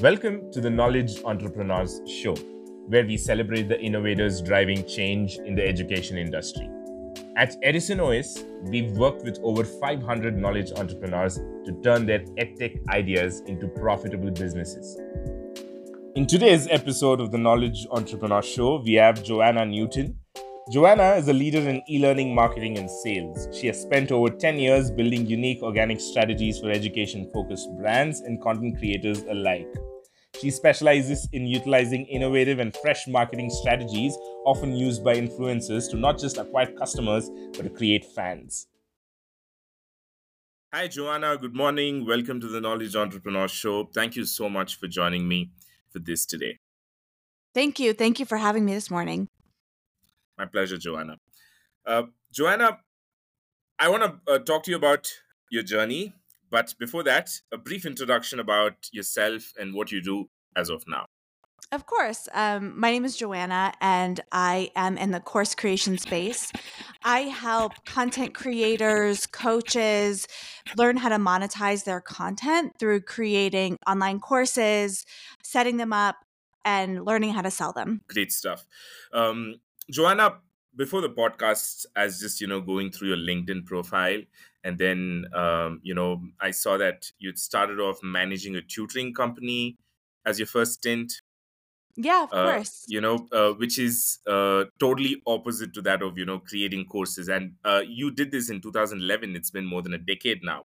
Welcome to the Knowledge Entrepreneurs Show, where we celebrate the innovators driving change in the education industry. At Edison OS, we've worked with over 500 knowledge entrepreneurs to turn their edtech ideas into profitable businesses. In today's episode of the Knowledge Entrepreneur Show, we have Joanna Newton. Joanna is a leader in e learning marketing and sales. She has spent over 10 years building unique organic strategies for education focused brands and content creators alike. She specializes in utilizing innovative and fresh marketing strategies, often used by influencers to not just acquire customers, but to create fans. Hi, Joanna. Good morning. Welcome to the Knowledge Entrepreneur Show. Thank you so much for joining me for this today. Thank you. Thank you for having me this morning. My pleasure, Joanna. Uh, Joanna, I want to uh, talk to you about your journey but before that, a brief introduction about yourself and what you do as of now. Of course. Um, my name is Joanna, and I am in the course creation space. I help content creators, coaches learn how to monetize their content through creating online courses, setting them up, and learning how to sell them. Great stuff. Um, Joanna, before the podcast, as just you know, going through your LinkedIn profile, and then um, you know i saw that you'd started off managing a tutoring company as your first stint. Yeah of uh, course. you know uh, which is uh, totally opposite to that of you know creating courses. And uh, you did this in 2011 it's been more than a decade now.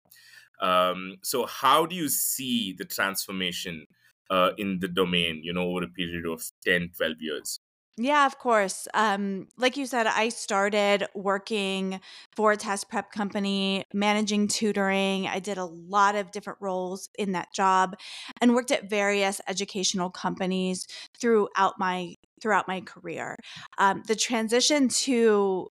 Um, so how do you see the transformation uh, in the domain you know over a period of 10 12 years yeah, of course. Um, like you said, I started working for a test prep company, managing tutoring. I did a lot of different roles in that job and worked at various educational companies throughout my throughout my career. Um, the transition to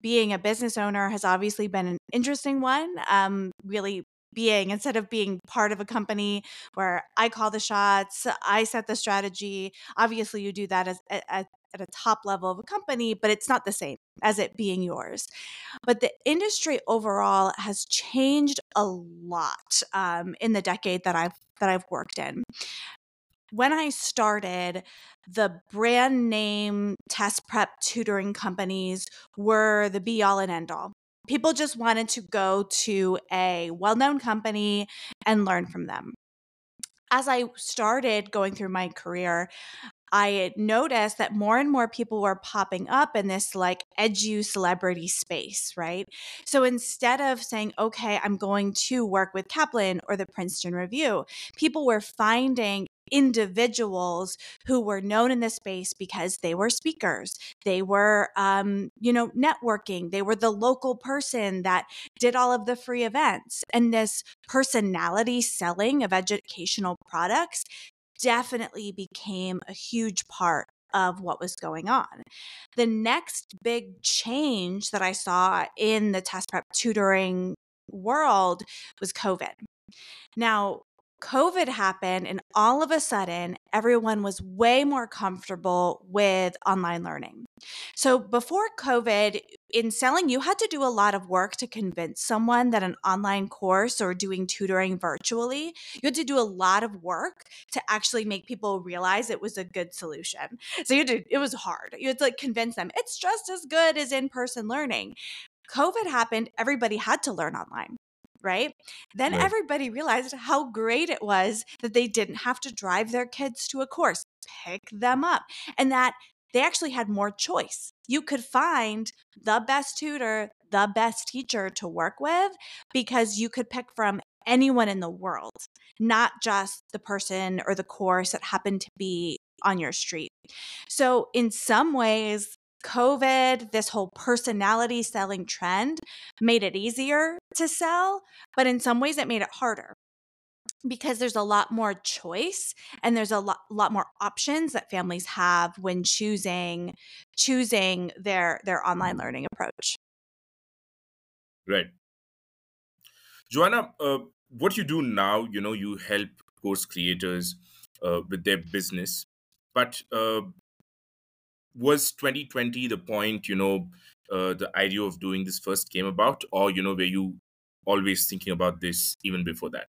being a business owner has obviously been an interesting one. Um, really being instead of being part of a company where I call the shots, I set the strategy. Obviously, you do that as, as at a top level of a company, but it's not the same as it being yours. But the industry overall has changed a lot um, in the decade that I've that I've worked in. When I started, the brand name test prep tutoring companies were the be all and end all people just wanted to go to a well known company and learn from them. As I started going through my career, I noticed that more and more people were popping up in this like edu celebrity space, right? So instead of saying, okay, I'm going to work with Kaplan or the Princeton Review, people were finding individuals who were known in the space because they were speakers. They were um, you know networking. They were the local person that did all of the free events. And this personality selling of educational products definitely became a huge part of what was going on. The next big change that I saw in the test prep tutoring world was COVID. Now, COVID happened, and all of a sudden, everyone was way more comfortable with online learning. So, before COVID, in selling, you had to do a lot of work to convince someone that an online course or doing tutoring virtually, you had to do a lot of work to actually make people realize it was a good solution. So, you had to, it was hard. You had to like convince them it's just as good as in person learning. COVID happened, everybody had to learn online right? Then right. everybody realized how great it was that they didn't have to drive their kids to a course, pick them up, and that they actually had more choice. You could find the best tutor, the best teacher to work with because you could pick from anyone in the world, not just the person or the course that happened to be on your street. So, in some ways, COVID, this whole personality selling trend made it easier to sell, but in some ways it made it harder because there's a lot more choice and there's a lot, lot more options that families have when choosing choosing their their online learning approach. Right. Joanna uh, what you do now you know you help course creators uh, with their business but uh, was 2020 the point you know uh, the idea of doing this first came about or you know were you always thinking about this even before that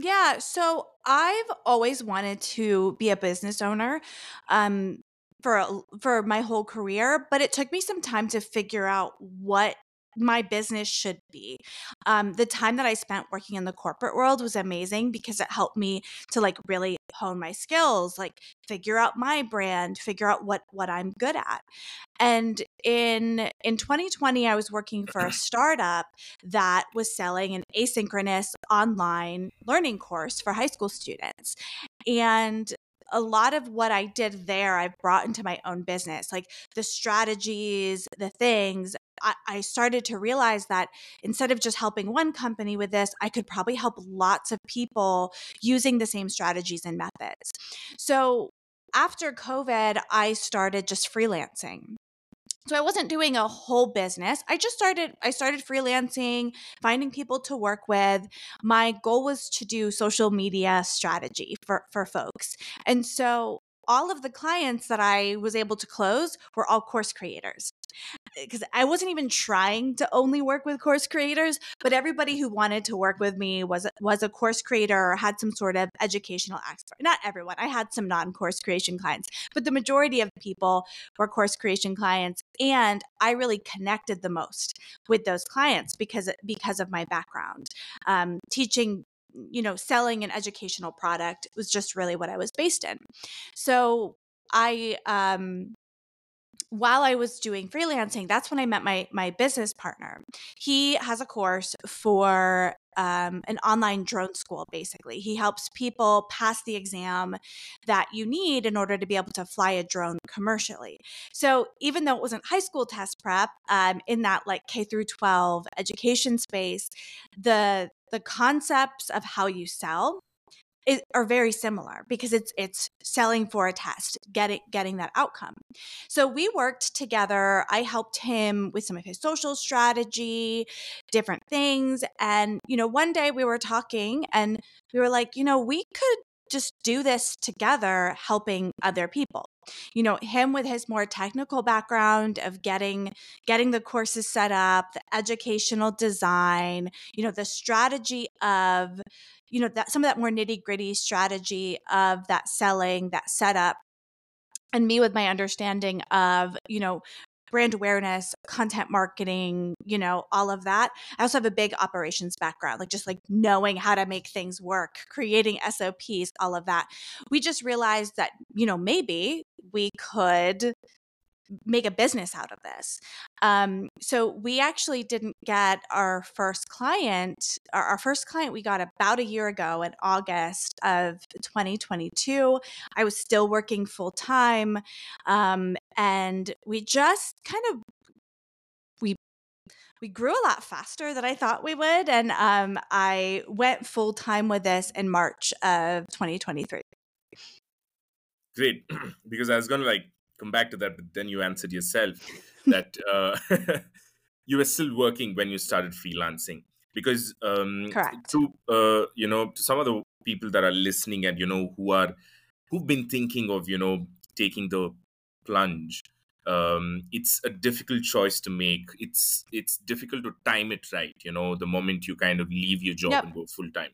Yeah, so I've always wanted to be a business owner. Um, for for my whole career, but it took me some time to figure out what my business should be. Um, the time that I spent working in the corporate world was amazing because it helped me to like really hone my skills, like figure out my brand, figure out what what I'm good at. And in in 2020, I was working for a startup that was selling an asynchronous online learning course for high school students. And a lot of what I did there, I've brought into my own business, like the strategies, the things. I, started to realize that instead of just helping one company with this, I could probably help lots of people using the same strategies and methods. So after COVID, I started just freelancing. So I wasn't doing a whole business. I just started I started freelancing, finding people to work with. My goal was to do social media strategy for for folks. And so all of the clients that I was able to close were all course creators because I wasn't even trying to only work with course creators, but everybody who wanted to work with me was was a course creator or had some sort of educational aspect. Not everyone. I had some non-course creation clients, but the majority of people were course creation clients and I really connected the most with those clients because because of my background. Um, teaching you know selling an educational product was just really what i was based in so i um while I was doing freelancing, that's when I met my my business partner. He has a course for um, an online drone school. Basically, he helps people pass the exam that you need in order to be able to fly a drone commercially. So even though it wasn't high school test prep, um, in that like K through twelve education space, the the concepts of how you sell are very similar because it's it's selling for a test, getting getting that outcome. So we worked together. I helped him with some of his social strategy, different things, and you know, one day we were talking and we were like, you know, we could just do this together helping other people you know him with his more technical background of getting getting the courses set up the educational design you know the strategy of you know that some of that more nitty gritty strategy of that selling that setup and me with my understanding of you know brand awareness content marketing you know all of that. I also have a big operations background like just like knowing how to make things work creating sops all of that. We just realized that you know maybe we could make a business out of this. Um, so we actually didn't get our first client. Our, our, first client we got about a year ago in August of 2022. I was still working full time, um, and we just kind of we we grew a lot faster than I thought we would, and um, I went full time with this in March of 2023. Great, because I was going to like come back to that, but then you answered yourself that uh, you were still working when you started freelancing. Because um, Correct. to uh, you know, to some of the people that are listening and you know who are who've been thinking of you know taking the plunge, um, it's a difficult choice to make. It's it's difficult to time it right. You know, the moment you kind of leave your job Yep. and go full time.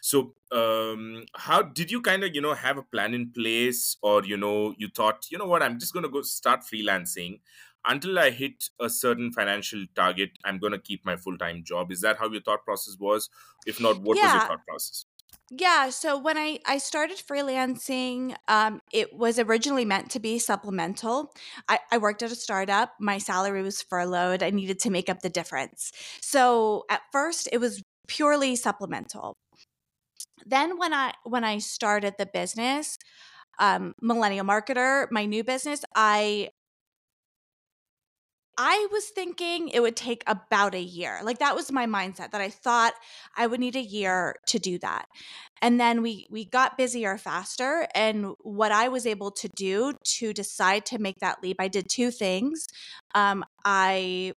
So, um, how did you kind of, you know, have a plan in place, or you know, you thought, you know what, I'm just going to go start freelancing until I hit a certain financial target. I'm going to keep my full time job. Is that how your thought process was? If not, what was your Yeah. thought process? Yeah, so when I I started freelancing, um, it was originally meant to be supplemental. I, I worked at a startup. My salary was furloughed. I needed to make up the difference. So at first, it was purely supplemental. Then when I when I started the business, um, Millennial Marketer, my new business, I I was thinking it would take about a year. Like that was my mindset that I thought I would need a year to do that. And then we we got busier faster and what I was able to do to decide to make that leap, I did two things. Um I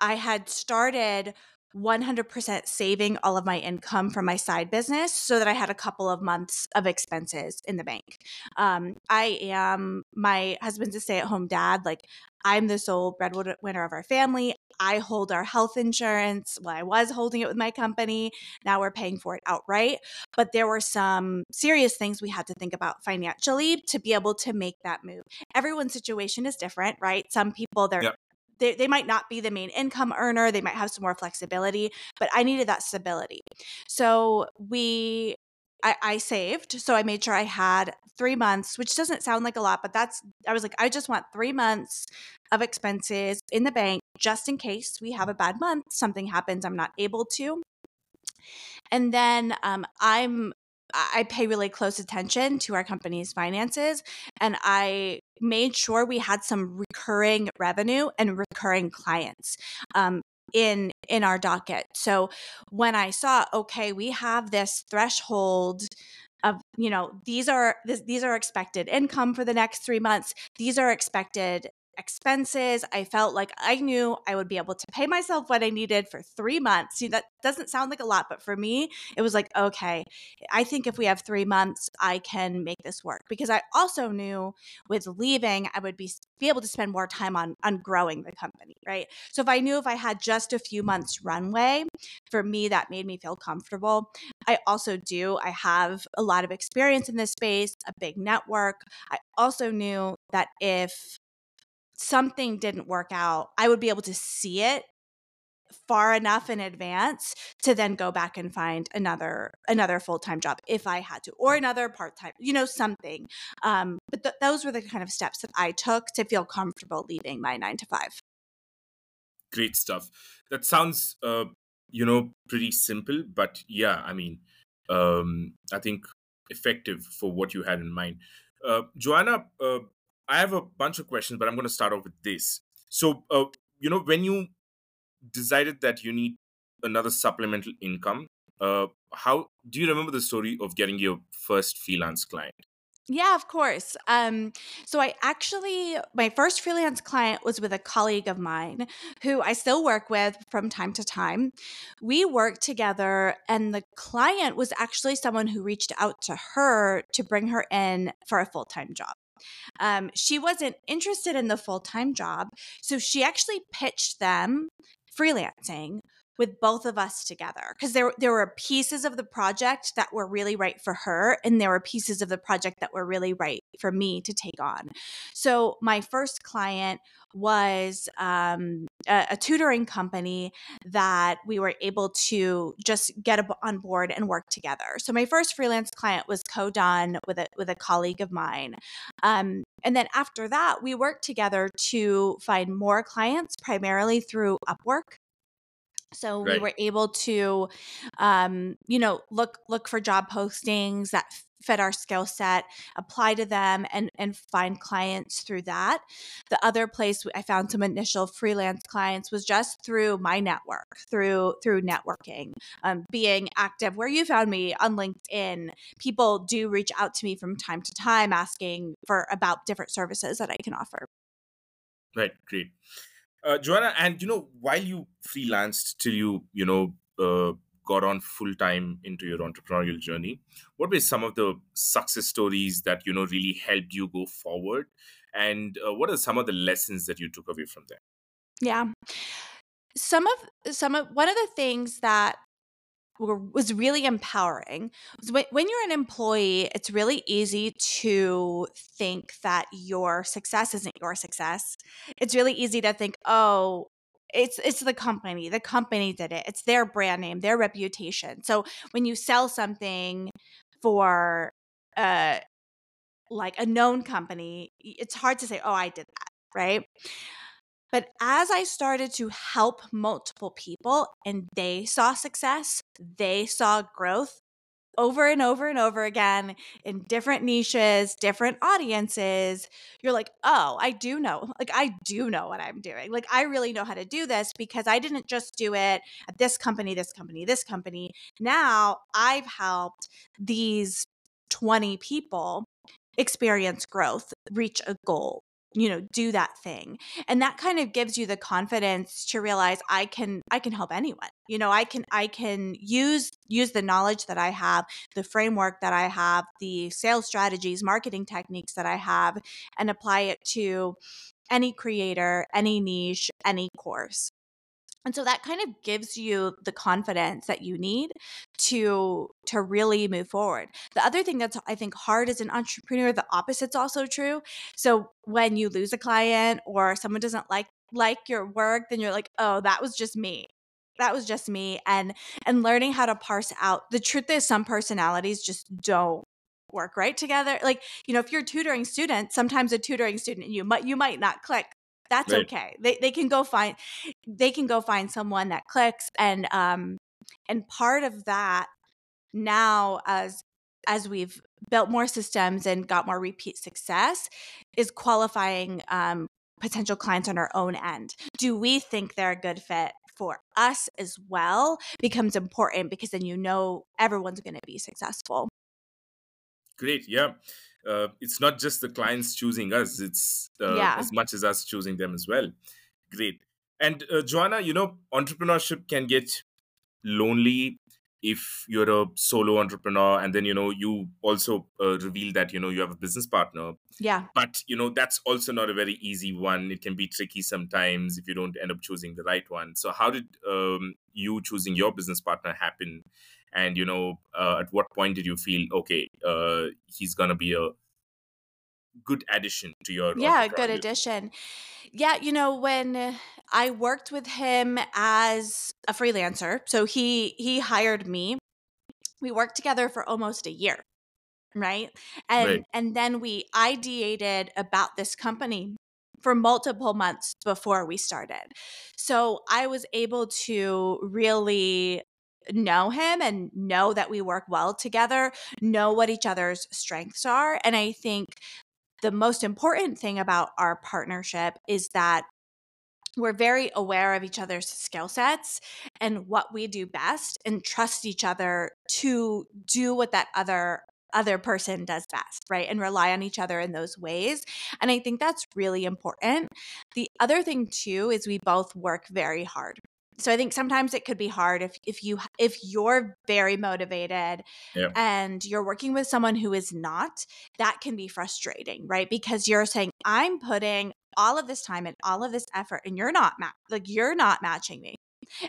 I had started 100% saving all of my income from my side business so that I had a couple of months of expenses in the bank. Um, I am, my husband's a stay at home dad. Like, I'm the sole breadwinner of our family. I hold our health insurance. Well, I was holding it with my company. Now we're paying for it outright. But there were some serious things we had to think about financially to be able to make that move. Everyone's situation is different, right? Some people, they're yep they, they might not be the main income earner they might have some more flexibility but i needed that stability. So we I, I saved so i made sure i had three months which doesn't sound like a lot but that's i was like i just want three months of expenses in the bank just in case we have a bad month something happens i'm not able to. And then um, i'm I pay really close attention to our company's finances and I made sure we had some recurring revenue and recurring clients. Um, in in our docket. So when I saw okay, we have this threshold of you know these are this, these are expected income for the next 3 months. These are expected expenses. I felt like I knew I would be able to pay myself what I needed for three months. See, that doesn't sound like a lot, but for me, it was like, okay, I think if we have three months, I can make this work. Because I also knew with leaving, I would be be able to spend more time on on growing the company, right? So if I knew if I had just a few months runway, for me, that made me feel comfortable. I also do. I have a lot of experience in this space, a big network. I also knew that if something didn't work out, I would be able to see it far enough in advance to then go back and find another another full-time job if i had to or another part-time you know something um, but th- those were the kind of steps that i took to feel comfortable leaving my nine to five. Great stuff. That sounds uh, you know pretty simple but yeah i mean um, i think effective for what you had in mind. Uh, joanna uh, I have a bunch of questions, but I'm going to start off with this. So, uh, you know, when you decided that you need another supplemental income, uh, how do you remember the story of getting your first freelance client? Yeah, of course. Um, so I actually, my first freelance client was with a colleague of mine who I still work with from time to time. We worked together, and the client was actually someone who reached out to her to bring her in for a full time job. Um, she wasn't interested in the full time job. So she actually pitched them freelancing with both of us together because there there were pieces of the project that were really right for her and there were pieces of the project that were really right for me to take on. So my first client was um, a, a, tutoring company that we were able to just get on board and work together. So my first freelance client was co-done with a with a colleague of mine, um, and then after that, we worked together to find more clients, primarily through Upwork. So right. we were able to, um, you know, look look for job postings that fit our skill set, apply to them, and and find clients through that. The other place I found some initial freelance clients was just through my network, through through networking, um, being active. Where you found me on LinkedIn, people do reach out to me from time to time asking for about different services that I can offer. Right, great. Uh, Joanna, and you know, while you freelanced till you, you know, uh, got on full time into your entrepreneurial journey, what were some of the success stories that you know really helped you go forward, and uh, what are some of the lessons that you took away from there? Yeah, some of some of one of the things that was really empowering. When, when you're an employee, it's really easy to think that your success isn't your success. It's really easy to think, oh, it's it's the company. The company did it. It's their brand name, their reputation. So when you sell something for uh like a known company, it's hard to say, "Oh, I did that." Right? But as I started to help multiple people and they saw success, they saw growth over and over and over again in different niches, different audiences, you're like, oh, I do know. Like, I do know what I'm doing. Like, I really know how to do this because I didn't just do it at this company, this company, this company. Now I've helped these 20 people experience growth, reach a goal, you know do that thing and that kind of gives you the confidence to realize i can i can help anyone you know i can i can use use the knowledge that i have the framework that i have the sales strategies marketing techniques that i have and apply it to any creator, any niche, any course. And so that kind of gives you the confidence that you need to to really move forward. The other thing that's I think hard as an entrepreneur, the opposite's also true. So when you lose a client or someone doesn't like like your work, then you're like, "Oh, that was just me." That was just me and and learning how to parse out. The truth is some personalities just don't work right together. Like, you know, if you're tutoring students, sometimes a tutoring student and you might you might not click that's right. okay. They they can go find they can go find someone that clicks and um and part of that now as as we've built more systems and got more repeat success is qualifying um, potential clients on our own end. Do we think they're a good fit for us as well becomes important because then you know everyone's going to be successful. Great. Yeah uh, it's not just the clients choosing us it's uh, yeah. as much as us choosing them as well. Great. And uh, joanna you know entrepreneurship can get lonely if you're a solo entrepreneur and then you know you also uh, reveal that you know you have a business partner. Yeah. But you know that's also not a very easy one. It can be tricky sometimes if you don't end up choosing the right one. So how did um, you choosing your business partner happen and you know uh, at what point did you feel okay uh, he's gonna be a good addition to your yeah good addition. Yeah you know when i worked with him as a freelancer so he he hired me. We worked together for almost a year right? And right. and then we ideated about this company for multiple months before we started. So i was able to really know him and know that we work well together, know what each other's strengths are. And I think the most important thing about our partnership is that we're very aware of each other's skill sets and what we do best and trust each other to do what that other other person does best, right? And rely on each other in those ways. And I think that's really important. The other thing too is we both work very hard so i think sometimes it could be hard if if you if you're very motivated yeah. and you're working with someone who is not that can be frustrating right? Because you're saying i'm putting all of this time and all of this effort and you're not ma- like you're not matching me.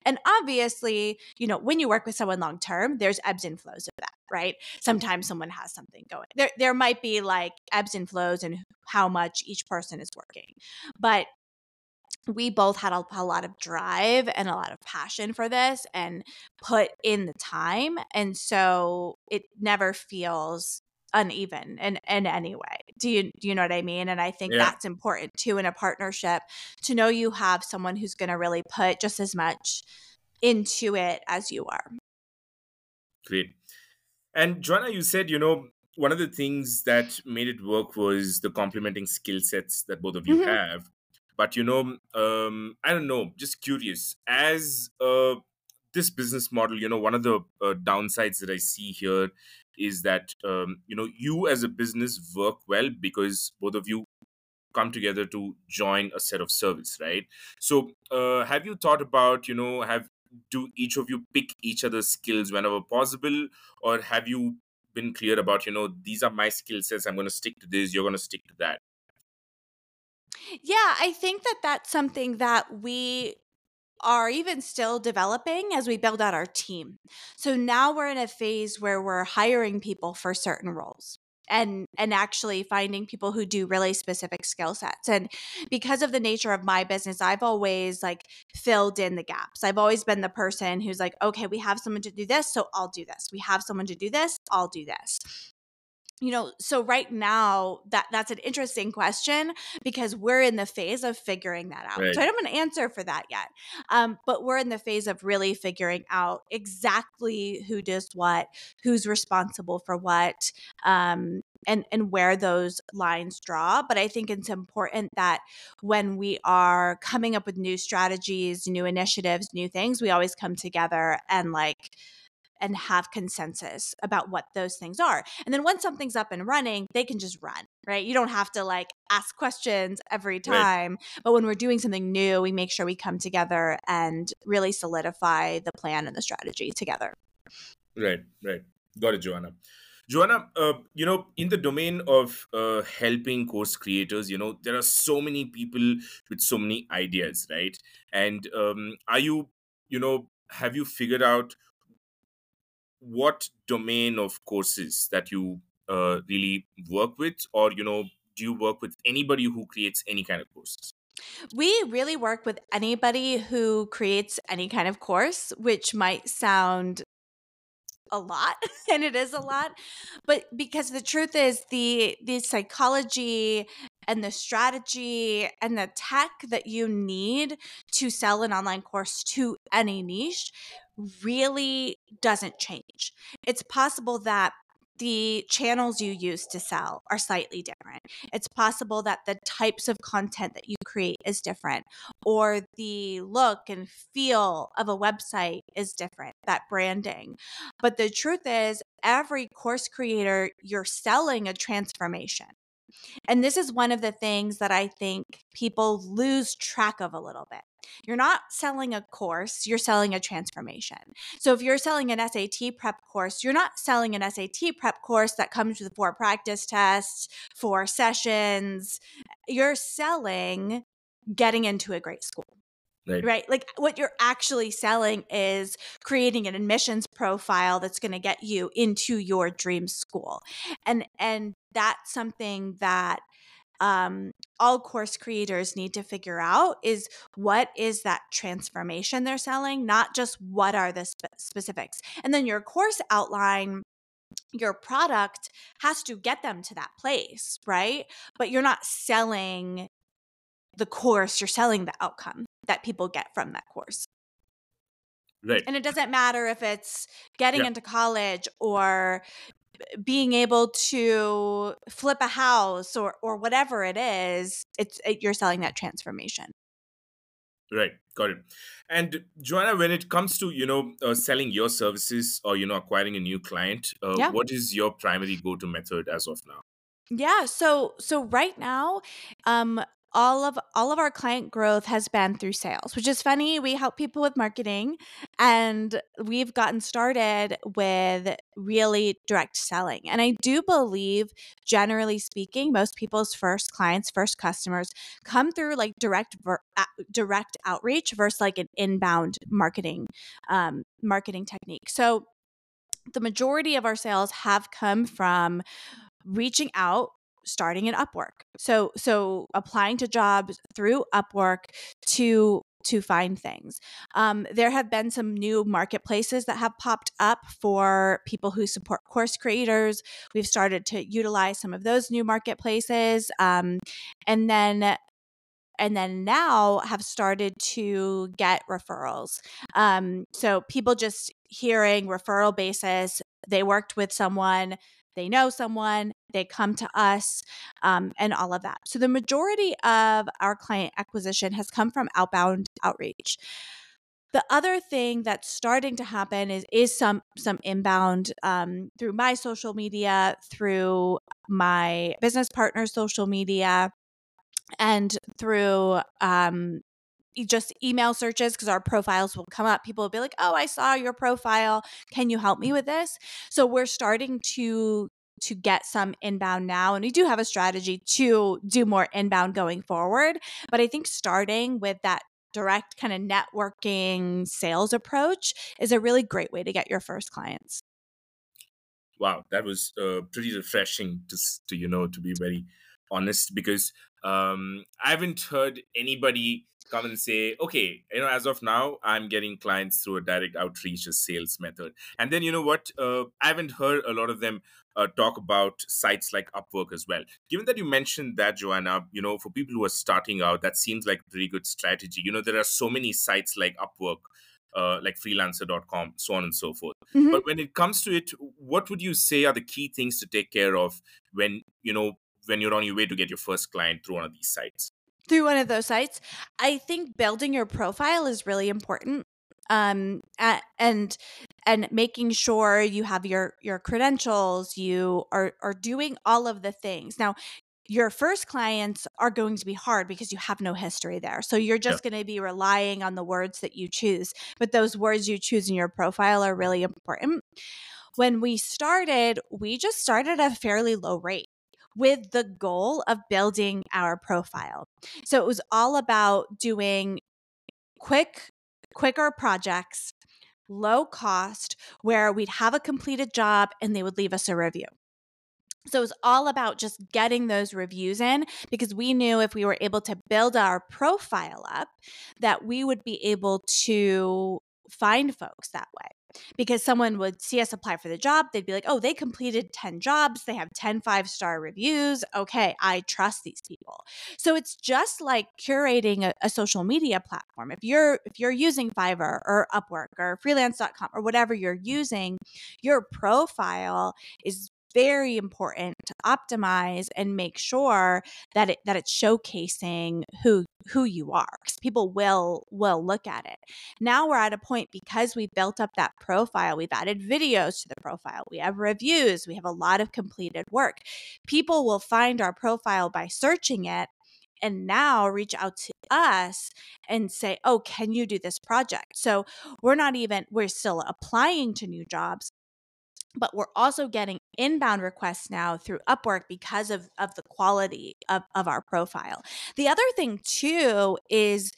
And obviously you know when you work with someone long term there's ebbs and flows of that right? Sometimes someone has something going there there might be like ebbs and flows and how much each person is working. But we both had a, a, lot of drive and a lot of passion for this and put in the time and so it never feels uneven in, in any way. Do you do you know what i mean? And i think yeah. that's important too in a partnership to know you have someone who's going to really put just as much into it as you are. Great. And joanna you said you know one of the things that made it work was the complementing skill sets that both of you mm-hmm. have but you know, um, I don't know. Just curious. As uh, this business model, you know, one of the uh, downsides that I see here is that um, you know you as a business work well because both of you come together to join a set of service right so uh, have you thought about you know have do each of you pick each other's skills whenever possible or have you been clear about you know these are my skill sets i'm going to stick to this you're going to stick to that yeah, I think that that's something that we are even still developing as we build out our team. So now we're in a phase where we're hiring people for certain roles and and actually finding people who do really specific skill sets. And because of the nature of my business i've always like filled in the gaps. I've always been the person who's like okay we have someone to do this so i'll do this. We have someone to do this i'll do this you know so right now that that's an interesting question because we're in the phase of figuring that out right. so i don't have an answer for that yet um, but we're in the phase of really figuring out exactly who does what who's responsible for what um, and and where those lines draw but i think it's important that when we are coming up with new strategies new initiatives new things we always come together and like and have consensus about what those things are. And then once something's up and running, they can just run, right? You don't have to like ask questions every time. Right. But when we're doing something new, we make sure we come together and really solidify the plan and the strategy together. Right, right. Got it, Joanna. Joanna, uh, you know, in the domain of uh, helping course creators, you know, there are so many people with so many ideas, right? And um, are you, you know, have you figured out what domain of courses that you uh, really work with, or you know, do you work with anybody who creates any kind of courses? We really work with anybody who creates any kind of course, which might sound a lot and it is a lot but because the truth is the the psychology and the strategy and the tech that you need to sell an online course to any niche really doesn't change it's possible that the channels you use to sell are slightly different. It's possible that the types of content that you create is different, or the look and feel of a website is different, that branding. But the truth is, every course creator, you're selling a transformation. And this is one of the things that I think people lose track of a little bit. You're not selling a course, you're selling a transformation. So if you're selling an SAT prep course, you're not selling an SAT prep course that comes with four practice tests, four sessions. You're selling getting into a great school. Right. right. Like what you're actually selling is creating an admissions profile that's going to get you into your dream school. And and that's something that um, all course creators need to figure out is what is that transformation they're selling, not just what are the spe- specifics. And then your course outline your product has to get them to that place, right? But you're not selling the course, you're selling the outcome that people get from that course. Right. And it doesn't matter if it's getting yeah. into college or being able to flip a house or or whatever it is it's it, you're selling that transformation. Right got it. And joanna when it comes to you know uh, selling your services or you know acquiring a new client uh, yeah. what is your primary go to method as of now? Yeah so so right now um all of all of our client growth has been through sales which is funny we help people with marketing and we've gotten started with really direct selling and i do believe generally speaking most people's first clients first customers come through like direct ver- direct outreach versus like an inbound marketing um, marketing technique. So the majority of our sales have come from reaching out starting in Upwork. So so applying to jobs through Upwork to to find things. Um, there have been some new marketplaces that have popped up for people who support course creators. We've started to utilize some of those new marketplaces, um, and then and then now have started to get referrals. Um, so people just hearing referral basis, they worked with someone, they know someone, they come to us, um, and all of that. So the majority of our client acquisition has come from outbound outreach. The other thing that's starting to happen is is some some inbound um, through my social media, through my business partner's social media, and through um, just email searches because our profiles will come up. People will be like, "Oh, I saw your profile. Can you help me with this?" So we're starting to to get some inbound now and we do have a strategy to do more inbound going forward, but I think starting with that direct kind of networking sales approach is a really great way to get your first clients. Wow, that was uh, pretty refreshing to to you know to be very honest because um, I haven't heard anybody come and say, okay, you know, as of now, I'm getting clients through a direct outreach, a sales method. And then, you know what? Uh, I haven't heard a lot of them uh, talk about sites like Upwork as well. Given that you mentioned that, Joanna, you know, for people who are starting out, that seems like a pretty good strategy. You know, there are so many sites like Upwork. Uh, like freelancer.com, so on and so forth. Mm-hmm. But when it comes to it, what would you say are the key things to take care of when you know when you're on your way to get your first client through one of these sites? Through one of those sites. I think building your profile is really important. Um, and and making sure you have your your credentials, you are are doing all of the things. Now, your first clients are going to be hard because you have no history there. So you're just yeah. going to be relying on the words that you choose. But those words you choose in your profile are really important. when we started, we just started at a fairly low rate with the goal of building our profile. So it was all about doing quick, quicker projects, low cost, where we'd have a completed job and they would leave us a review. So it was all about just getting those reviews in because we knew if we were able to build our profile up, that we would be able to find folks that way because someone would see us apply for the job. They'd be like, oh, they completed 10 jobs. They have 10 five star reviews. Okay, I trust these people. So it's just like curating a, a, social media platform. If you're if you're using Fiverr or Upwork or freelance.com or whatever you're using, your profile is very important to optimize and make sure that it that it's showcasing who who you are because people will will look at it now we're at a point because we built up that profile we've added videos to the profile we have reviews we have a lot of completed work people will find our profile by searching it and now reach out to us and say, Oh, can you do this project? So we're not even, we're still applying to new jobs, but we're also getting inbound requests now through Upwork because of, of the quality of, of our profile. The other thing, too, is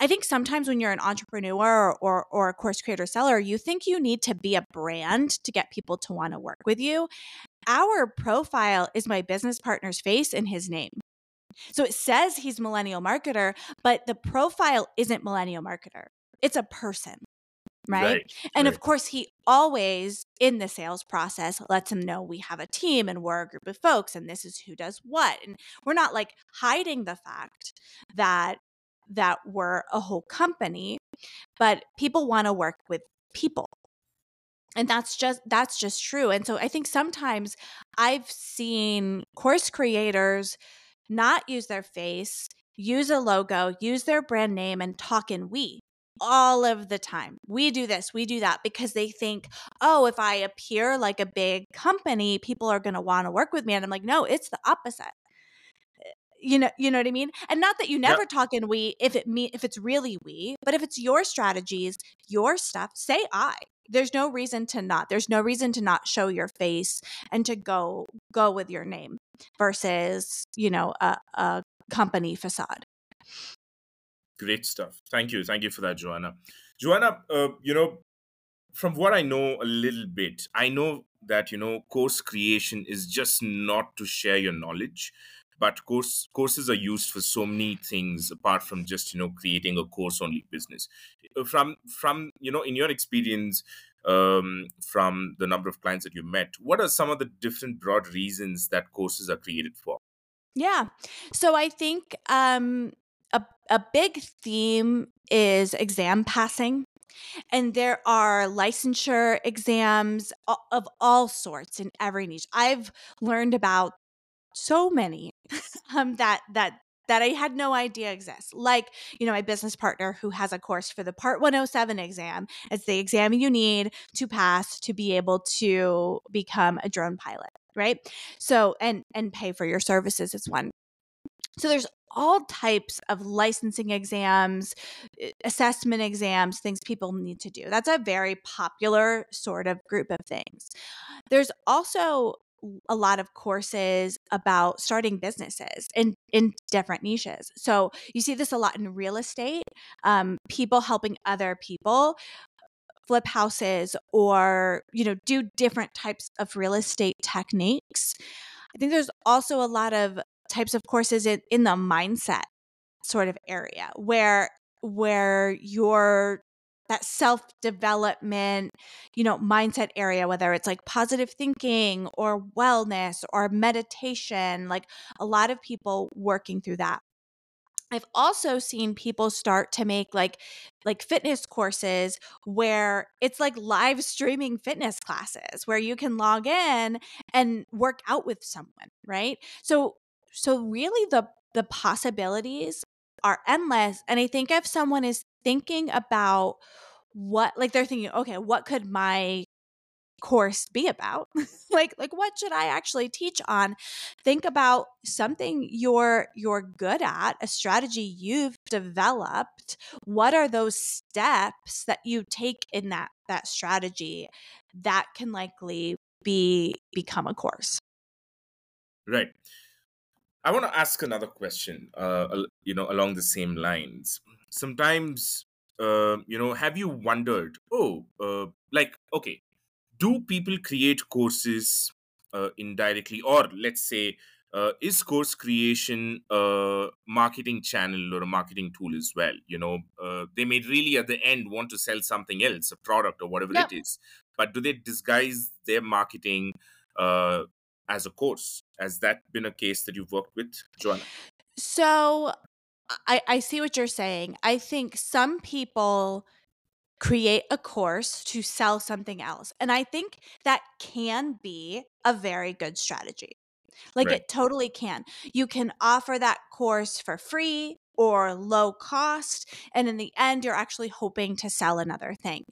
I think sometimes when you're an entrepreneur or, or, or a course creator seller, you think you need to be a brand to get people to want to work with you. Our profile is my business partner's face and his name. So it says he's millennial marketer, but the profile isn't millennial marketer. It's a person right? right? And right. of course, he always in the sales process lets him know we have a team and we're a group of folks and this is who does what. And we're not like hiding the fact that that we're a whole company, but people want to work with people. And that's just that's just true. And so I think sometimes I've seen course creators not use their face, use a logo, use their brand name and talk in we all of the time. We do this, we do that because they think, oh, if I appear like a big company, people are going to want to work with me. And I'm like, no, it's the opposite. Eh, you know, you know what I mean? And not that you never yep. talk in we if it me if it's really we, but if it's your strategies, your stuff, say I. There's no reason to not. There's no reason to not show your face and to go go with your name versus, you know, a, a company facade. Great stuff. Thank you. Thank you for that, Joanna. Joanna, uh, you know, from what I know a little bit, I know that, you know, course creation is just not to share your knowledge, but course courses are used for so many things apart from just, you know, creating a course only business. Uh, from, from, you know, in your experience, um, from the number of clients that you met, what are some of the different broad reasons that courses are created for? Yeah. So I think um, a, big theme is exam passing. And there are licensure exams of all sorts in every niche. I've learned about so many um, that that that I had no idea exist. Like, you know, my business partner who has a course for the Part 107 exam. It's the exam you need to pass to be able to become a drone pilot, right? So, and and pay for your services is one. So there's all types of licensing exams, eh, assessment exams, things people need to do. That's a very popular sort of group of things. There's also a lot of courses about starting businesses in in different niches. So you see this a lot in real estate, um, people helping other people flip houses or you know do different types of real estate techniques. I think there's also a lot of types of courses in, in the mindset sort of area where where your that self development, you know, mindset area, whether it's like positive thinking or wellness or meditation, like a lot of people working through that. I've also seen people start to make like like fitness courses where it's like live streaming fitness classes where you can log in and work out with someone, right? So so really the the possibilities are endless. And I think if someone is thinking about what like they're thinking, okay, what could my course be about? Like like what should i actually teach on? Think about something you're you're good at a strategy you've developed. What are those steps that you take in that that strategy that can likely be become a course? Right i want to ask another question uh you know along the same lines. Sometimes uh, you know have you wondered oh uh, like okay do people create courses uh, indirectly? Or let's say uh, is course creation a marketing channel or a marketing tool as well? You know uh, they may really at the end want to sell something else a product or whatever yep. it is but do they disguise their marketing uh, as a course has that been a case that you've worked with joanna so I, I see what you're saying i think some people create a course to sell something else. And I think that can be a very good strategy. Like right. it totally can. You can offer that course for free or low cost. And in the end, you're actually hoping to sell another thing.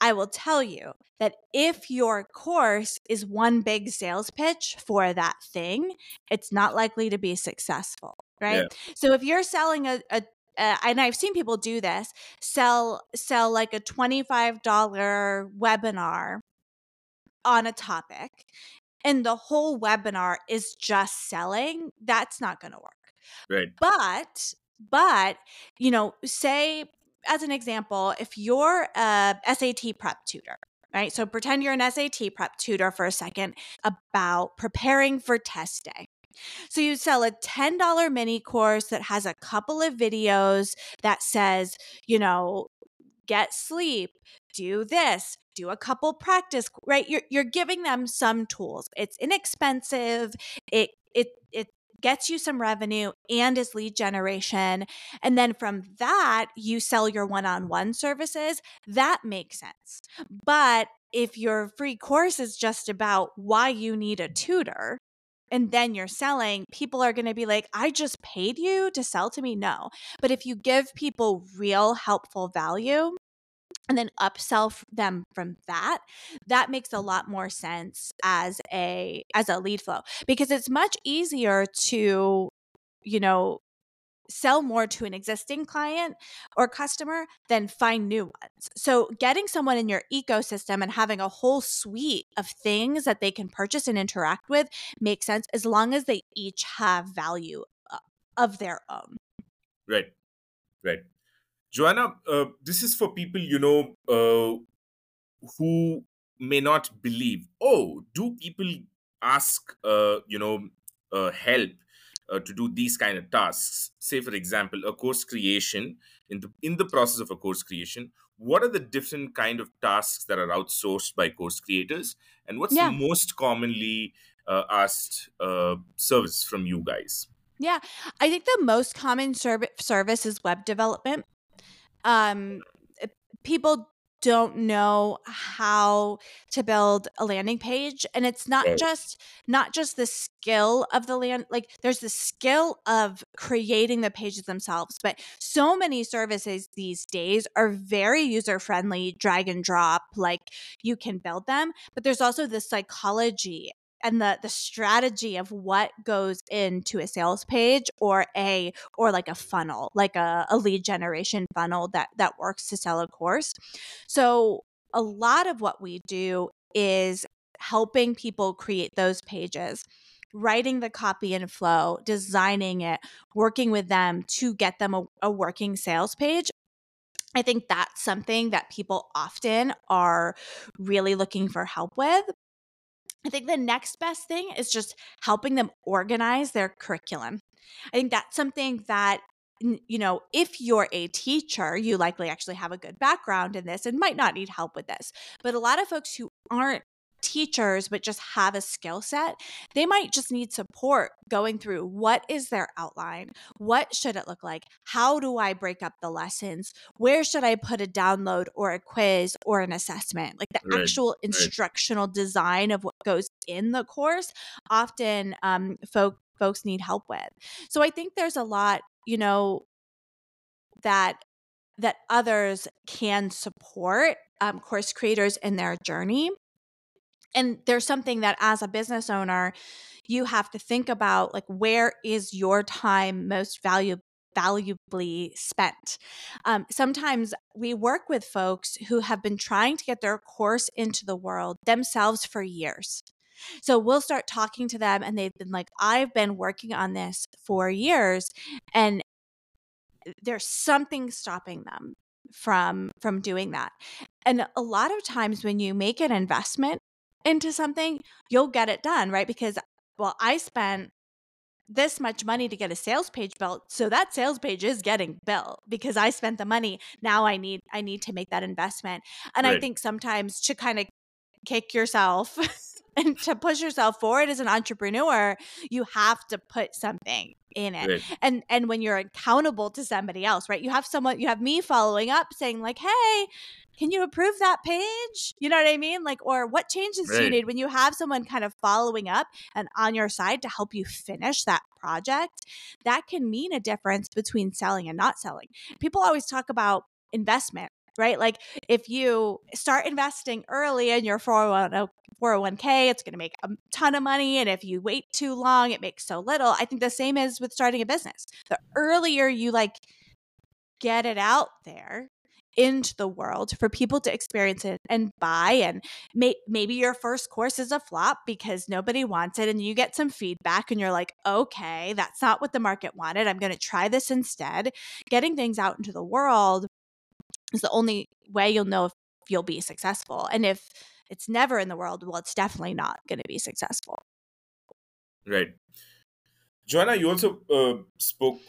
I will tell you that if your course is one big sales pitch for that thing, it's not likely to be successful right? Yeah. so if you're selling a, a, uh, and I've seen people do this sell sell like a $25 webinar on a topic and the whole webinar is just selling that's not going to work. Right. But but you know say as an example if you're a SAT prep tutor right so pretend you're an SAT prep tutor for a second about preparing for test day so you sell a $10 mini course that has a couple of videos that says, you know, get sleep, do this, do a couple practice, right? You're you're giving them some tools. It's inexpensive. It it gets you some revenue and is lead generation. And then from that, you sell your one on one services. That makes sense. But if your free course is just about why you need a tutor, and then you're selling, people are going to be like, I just paid you to sell to me. No. But if you give people real helpful value, and then upsell them from that that makes a lot more sense as a as a lead flow because it's much easier to you know sell more to an existing client or customer than find new ones. So, getting someone in your ecosystem and having a whole suite of things that they can purchase and interact with makes sense as long as they each have value uh, of their own. Right, right. Joanna, uh, this is for people, you know, uh, who may not believe. Oh, do people ask, uh, you know, uh, help uh, to do these kind of tasks? Say for example a course creation in the in the process of a course creation what are the different kind of tasks that are outsourced by course creators? And what's yeah. the most commonly uh, asked uh, service from you guys? Yeah. I think the most common service is web development um, people don't know how to build a landing page and it's not right. just not just the skill of the land like there's the skill of creating the pages themselves but so many services these days are very user friendly drag and drop like you can build them but there's also the psychology and the the strategy of what goes into a sales page or a or like a funnel like a, a lead generation funnel that that works to sell a course so a lot of what we do is helping people create those pages writing the copy and flow designing it working with them to get them a, a working sales page I think that's something that people often are really looking for help with. I think the next best thing is just helping them organize their curriculum. I think that's something that you know, if you're a teacher, you likely actually have a good background in this and might not need help with this. But a lot of folks who aren't teachers but just have a skill set, they might just need support going through what is their outline? What should it look like? How do I break up the lessons? Where should I put a download or a quiz or an assessment? Like the right, actual instructional right. design of what goes in the course, often um, folk, folks need help with. So I think there's a lot, you know, that that others can support um, course creators in their journey and there's something that as a business owner you have to think about like where is your time most valuable valuably spent. Um, sometimes we work with folks who have been trying to get their course into the world themselves for years. So we'll start talking to them, and they've been like, I've been working on this for years, and there's something stopping them from from doing that and a lot of times when you make an investment into something you'll get it done right? Because well i spent this much money to get a sales page built so that sales page is getting built because i spent the money. Now i need i need to make that investment. And right. i think sometimes to kind of kick yourself and to push yourself forward as an entrepreneur you have to put something in it right. and and when you're accountable to somebody else right you have someone you have me following up saying like hey can you approve that page? You know what I mean? Like, or what changes right. do you need when you have someone kind of following up and on your side to help you finish that project? That can mean a difference between selling and not selling. People always talk about investment right? Like if you start investing early in your 401k, it's going to make a ton of money. And if you wait too long, it makes so little. I think the same is with starting a business. The earlier you like get it out there, into the world for people to experience it and buy and may- maybe your first course is a flop because nobody wants it and you get some feedback and you're like okay that's not what the market wanted i'm going to try this instead getting things out into the world is the only way you'll know if you'll be successful and if it's never in the world well it's definitely not going to be successful. Right. Joanna you also uh, spoke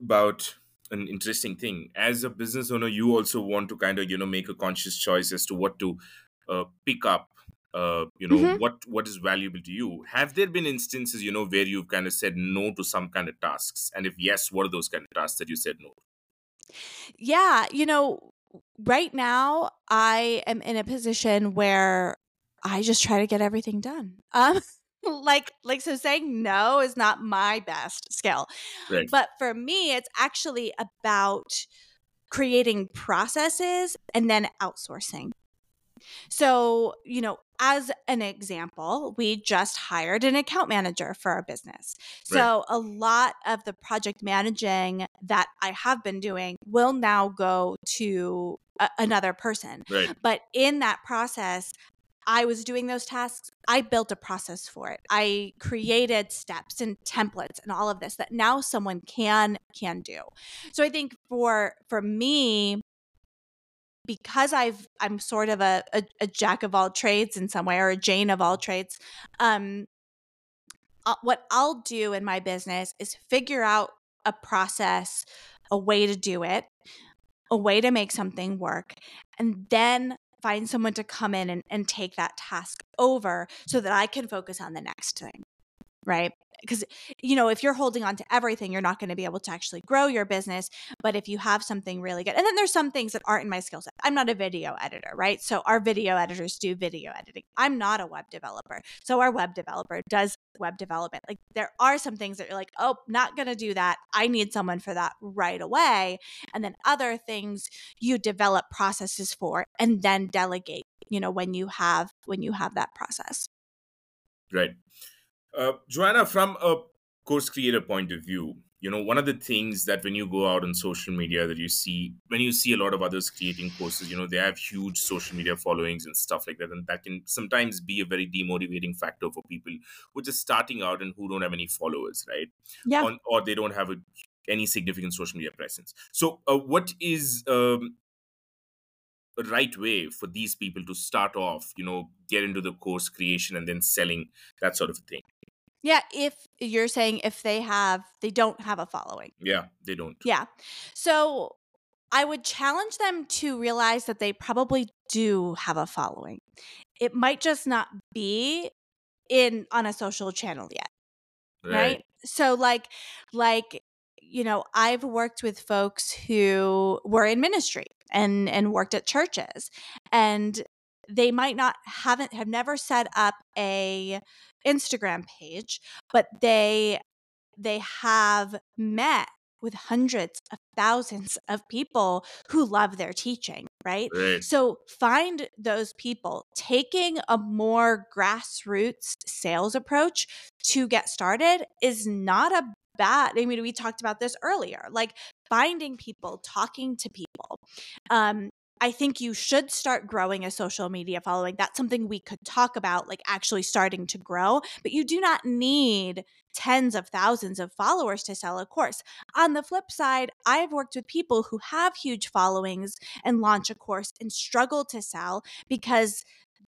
about an interesting thing. As a business owner you also want to kind of you know make a conscious choice as to what to uh, pick up uh, you know mm-hmm. what what is valuable to you. Have there been instances you know where you've kind of said no to some kind of tasks? And if yes what are those kind of tasks that you said no yeah you know right now i am in a position where i just try to get everything done um like like so saying no is not my best skill right. but for me it's actually about creating processes and then outsourcing so you know as an example we just hired an account manager for our business so right. a lot of the project managing that i have been doing will now go to a- another person right. but in that process I was doing those tasks, I built a process for it. I created steps and templates and all of this that now someone can can do. So I think for for me because I've I'm sort of a, a, a jack of all trades in some way or a Jane of all trades, um uh, what I'll do in my business is figure out a process, a way to do it, a way to make something work, and then find someone to come in and, and take that task over so that I can focus on the next thing. Right because you know if you're holding on to everything you're not going to be able to actually grow your business but if you have something really good and then there's some things that aren't in my skill set. I'm not a video editor right? So our video editors do video editing. I'm not a web developer. So our web developer does web development. Like there are some things that you're like oh not going to do that. I need someone for that right away. And then other things you develop processes for and then delegate you know when you have when you have that process. Right uh, Joanna, from a course creator point of view, you know, one of the things that when you go out on social media that you see, when you see a lot of others creating courses, you know, they have huge social media followings and stuff like that. And that can sometimes be a very demotivating factor for people who are just starting out and who don't have any followers, right? Yeah. On, or they don't have a, any significant social media presence. So, uh, what is um, a right way for these people to start off, you know, get into the course creation and then selling, that sort of thing? Yeah, if you're saying if they have they don't have a following. Yeah, they don't. Yeah. So I would challenge them to realize that they probably do have a following. It might just not be in on a social channel yet. Right. right? So like like you know, I've worked with folks who were in ministry and and worked at churches and they might not haven't have never set up a Instagram page, but they they have met with hundreds of thousands of people who love their teaching right? Right. So find those people. Taking a more grassroots sales approach to get started is not a bad. I mean, we talked about this earlier. Like finding people, talking to people. Um, I think you should start growing a social media following. That's something we could talk about, like actually starting to grow, but you do not need tens of thousands of followers to sell a course. On the flip side, I've worked with people who have huge followings and launch a course and struggle to sell because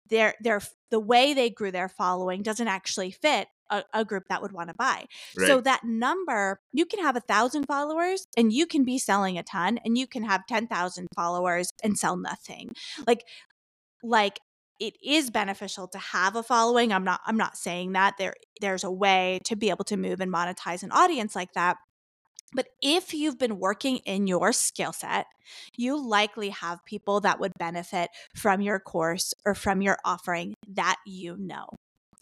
their their the way they grew their following doesn't actually fit a, a group that would want to buy. Right. So that number, you can have a thousand followers and you can be selling a ton, and you can have ten thousand followers and sell nothing. Like, like it is beneficial to have a following. I'm not I'm not saying that there there's a way to be able to move and monetize an audience like that. But if you've been working in your skill set, you likely have people that would benefit from your course or from your offering that you know.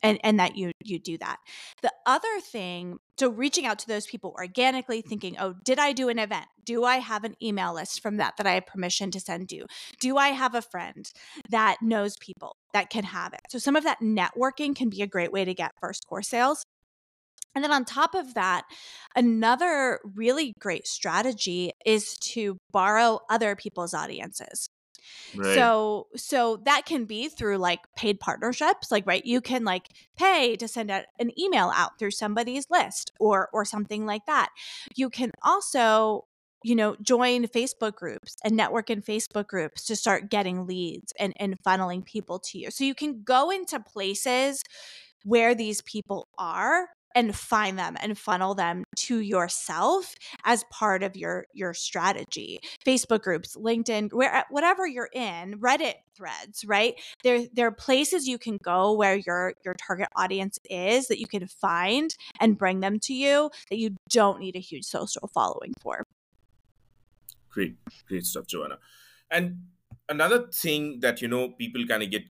And, and that you you do that. The other thing, so reaching out to those people organically, thinking, oh, did I do an event? Do I have an email list from that that I have permission to send to? Do I have a friend that knows people that can have it? So some of that networking can be a great way to get first course sales. And then on top of that, another really great strategy is to borrow other people's audiences. Right. So so that can be through like paid partnerships, like right, you can like pay to send out an email out through somebody's list or or something like that. You can also you know join facebook groups and network in facebook groups to start getting leads and, and funneling people to you so you can go into places where these people are and find them and funnel them to yourself as part of your your strategy. Facebook groups linkedin where uh, whatever you're in reddit threads right? There there are places you can go where your your target audience is that you can find and bring them to you that you don't need a huge social following for. Great, great stuff, Joanna. And another thing that you know people kind of get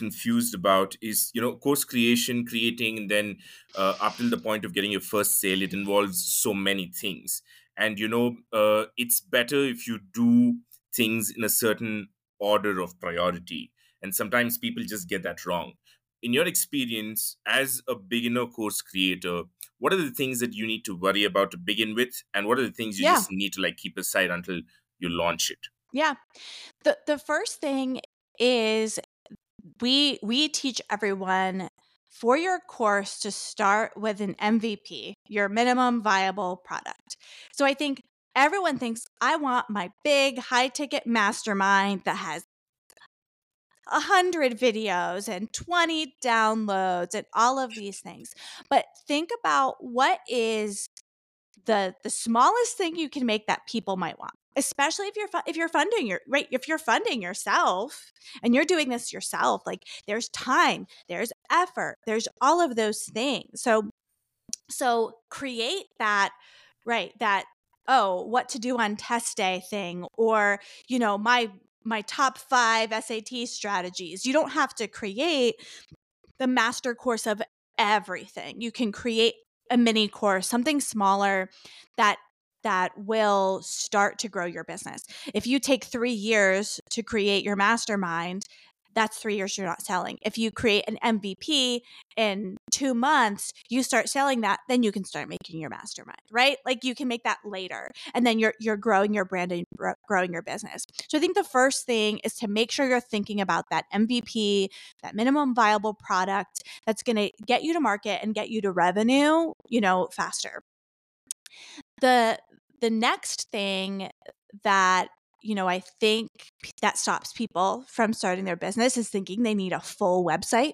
confused about is you know course creation creating and then uh, up till the point of getting your first sale it involves so many things. And you know uh, it's better if you do things in a certain order of priority. And sometimes people just get that wrong. In your experience as a beginner course creator what are the things that you need to worry about to begin with? And what are the things you Yeah. just need to like keep aside until you launch it? Yeah. The the first thing is we we teach everyone for your course to start with an MVP, your minimum viable product. So I think everyone thinks I want my big high ticket mastermind that has a hundred videos and 20 downloads and all of these things. But think about what is the the smallest thing you can make that people might want especially if you're fu- if you're funding your right if you're funding yourself and you're doing this yourself like there's time there's effort there's all of those things. So so create that right that oh what to do on test day thing or you know my my top 5 SAT strategies. You don't have to create the master course of everything. You can create a mini course something smaller that that will start to grow your business. If you take 3 years to create your mastermind that's 3 years you're not selling. If you create an MVP in 2 months you start selling that then you can start making your mastermind right? Like you can make that later and then you're you're growing your brand and growing your business. So i think the first thing is to make sure you're thinking about that MVP that minimum viable product that's going to get you to market and get you to revenue, you know, faster. The the next thing that you know, I think that stops people from starting their business is thinking they need a full website.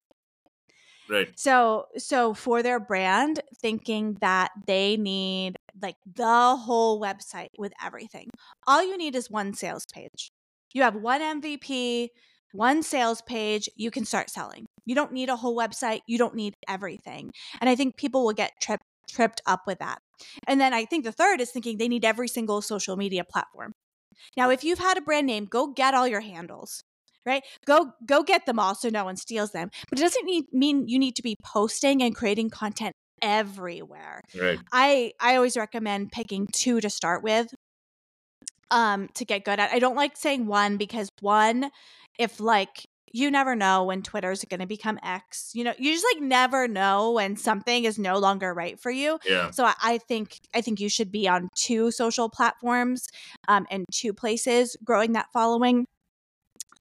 right So, so for their brand, thinking that they need like the whole website with everything. All you need is one sales page. You have one MVP, one sales page, you can start selling. You don't need a whole website, you don't need everything. And I think people will get tripped tripped up with that. And then I think the third is thinking they need every single social media platform. Now, if you've had a brand name, go get all your handles right go go get them all so no one steals them but it doesn't need, mean you need to be posting and creating content everywhere right i i always recommend picking two to start with um to get good at. I don't like saying one because one if like you never know when Twitter's going to become X. You know, you just like never know when something is no longer right for you. Yeah. So I, I think I think you should be on two social platforms, um, and two places growing that following.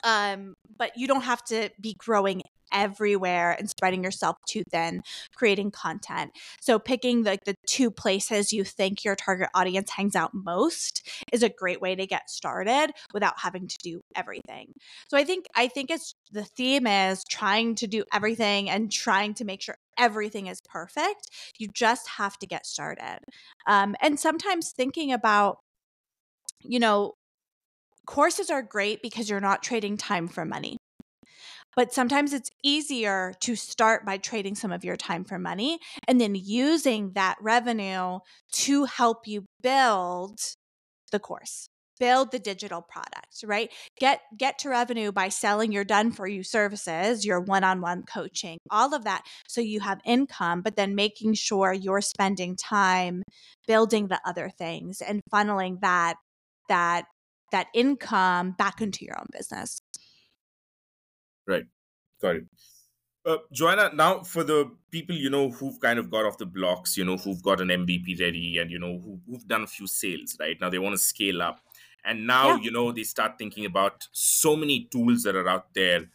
Um, but you don't have to be growing everywhere and spreading yourself too thin creating content. So picking like the, the two places you think your target audience hangs out most is a great way to get started without having to do everything. So i think i think it's the theme is trying to do everything and trying to make sure everything is perfect. You just have to get started. Um, and sometimes thinking about you know courses are great because you're not trading time for money but sometimes it's easier to start by trading some of your time for money and then using that revenue to help you build the course build the digital product right? Get get to revenue by selling your done for you services your one-on-one coaching all of that so you have income but then making sure you're spending time building the other things and funneling that that that income back into your own business Right. Got it. Uh, Joanna, now for the people you know who've kind of got off the blocks, you know, who've got an MVP ready, and you know who, who've done a few sales, right now they want to scale up, and now Yeah. you know they start thinking about so many tools that are out there,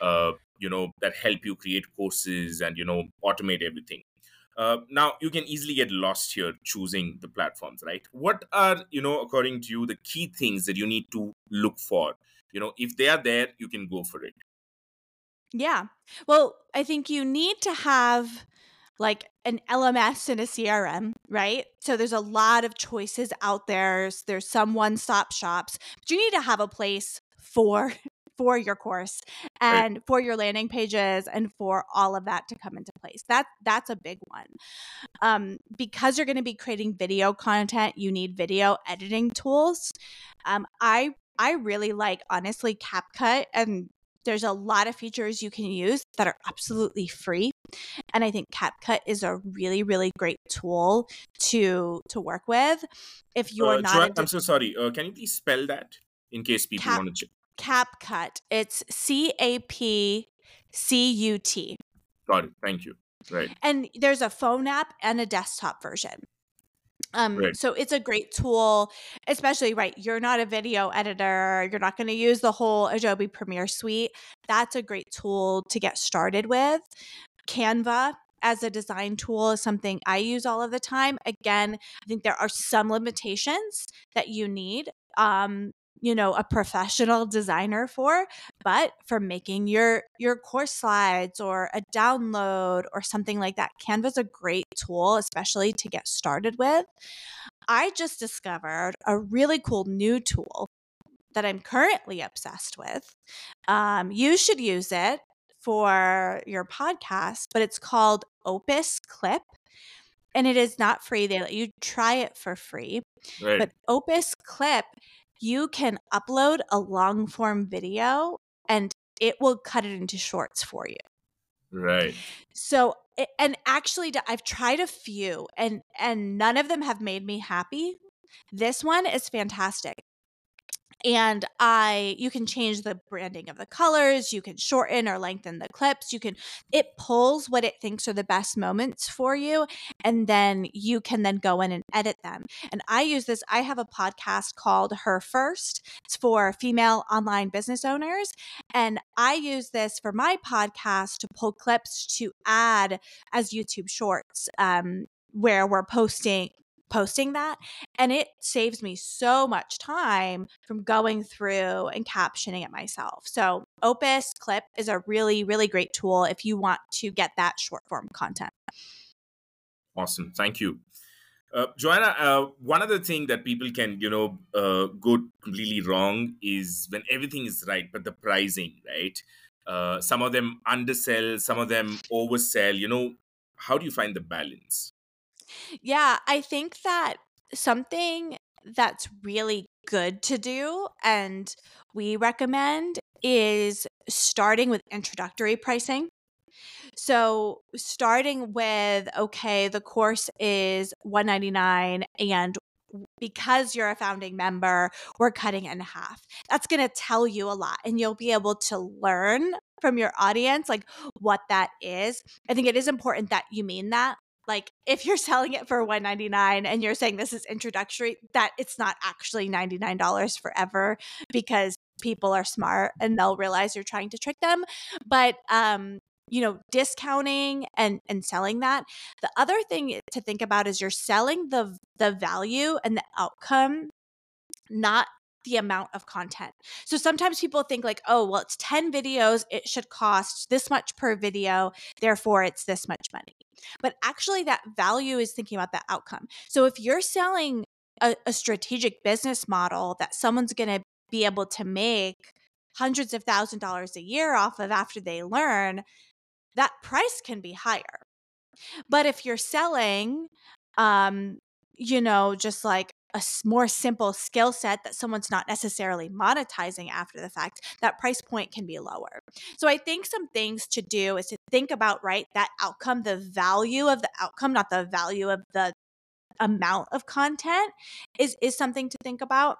uh, you know, that help you create courses and you know automate everything. Uh, now you can easily get lost here choosing the platforms, right? What are you know according to you the key things that you need to look for? You know, if they are there, you can go for it. Yeah. Well, I think you need to have like an LMS and a CRM, right? So there's a lot of choices out there. There's, some one-stop shops, but you need to have a place for for your course Right. and for your landing pages and for all of that to come into place. That that's a big one. Um, because you're going to be creating video content, you need video editing tools. Um, I I really like honestly CapCut and there's a lot of features you can use that are absolutely free and i think capcut is a really really great tool to to work with if you're Uh, not a I'm so sorry. Uh, can you please spell that in case people Cap- want to check? capcut it's c-a-p-c-u-t Got it. Thank you. Right. and there's a phone app and a desktop version um Right. so it's a great tool especially right you're not a video editor you're not going to use the whole adobe premiere suite that's a great tool to get started with canva as a design tool is something i use all of the time again i think there are some limitations that you need um you know a professional designer for but for making your your course slides or a download or something like that. Canva's a great tool especially to get started with. I just discovered a really cool new tool that i'm currently obsessed with. Um, you should use it for your podcast but it's called opus clip and it is not free. They let you try it for free Right. but Opus Clip, you can upload a long form video and it will cut it into shorts for you. right. So, and actually, I've tried a few and and none of them have made me happy. This one is fantastic. And I you can change the branding of the colors, you can shorten or lengthen the clips, you can it pulls what it thinks are the best moments for you and then you can then go in and edit them. And I use this I have a podcast called Her First. It's for female online business owners and I use this for my podcast to pull clips to add as YouTube shorts um where we're posting posting that and it saves me so much time from going through and captioning it myself. So, Opus Clip is a really, really great tool if you want to get that short form content. Awesome. Thank you. Uh, Joanna, uh, one other thing that people can, you know, uh, go completely wrong is when everything is right, but the pricing, right? Uh, some of them undersell, some of them oversell. You know, how do you find the balance? Yeah, I think that something that's really good to do and we recommend is starting with introductory pricing. So, starting with okay, the course is 199 and because you're a founding member, we're cutting in half. That's going to tell you a lot and you'll be able to learn from your audience like what that is. I think it is important that you mean that. Like if you're selling it for 199 and you're saying this is introductory, that it's not actually $99 forever because people are smart and they'll realize you're trying to trick them. But um you know discounting and and selling that the other thing to think about is you're selling the the value and the outcome not the amount of content. So sometimes people think like, oh, well, it's 10 videos, it should cost this much per video, therefore it's this much money. But actually, that value is thinking about the outcome. So if you're selling a, a strategic business model that someone's going to be able to make hundreds of thousand dollars a year off of after they learn, that price can be higher. But if you're selling, um, you know, just like a more simple skill set that someone's not necessarily monetizing after the fact, that price point can be lower. So I think some things to do is to think about, right, that outcome, the value of the outcome, not the value of the amount of content is is something to think about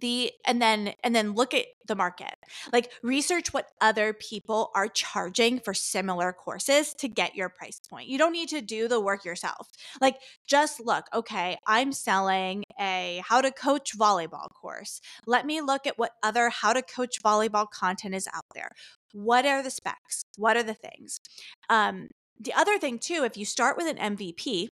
the and then and then look at the market. Like research what other people are charging for similar courses to get your price point. You don't need to do the work yourself. Like just look okay i'm selling a how to coach volleyball course. Let me look at what other how to coach volleyball content is out there. What are the specs? What are the things? Um the other thing too if you start with an mvp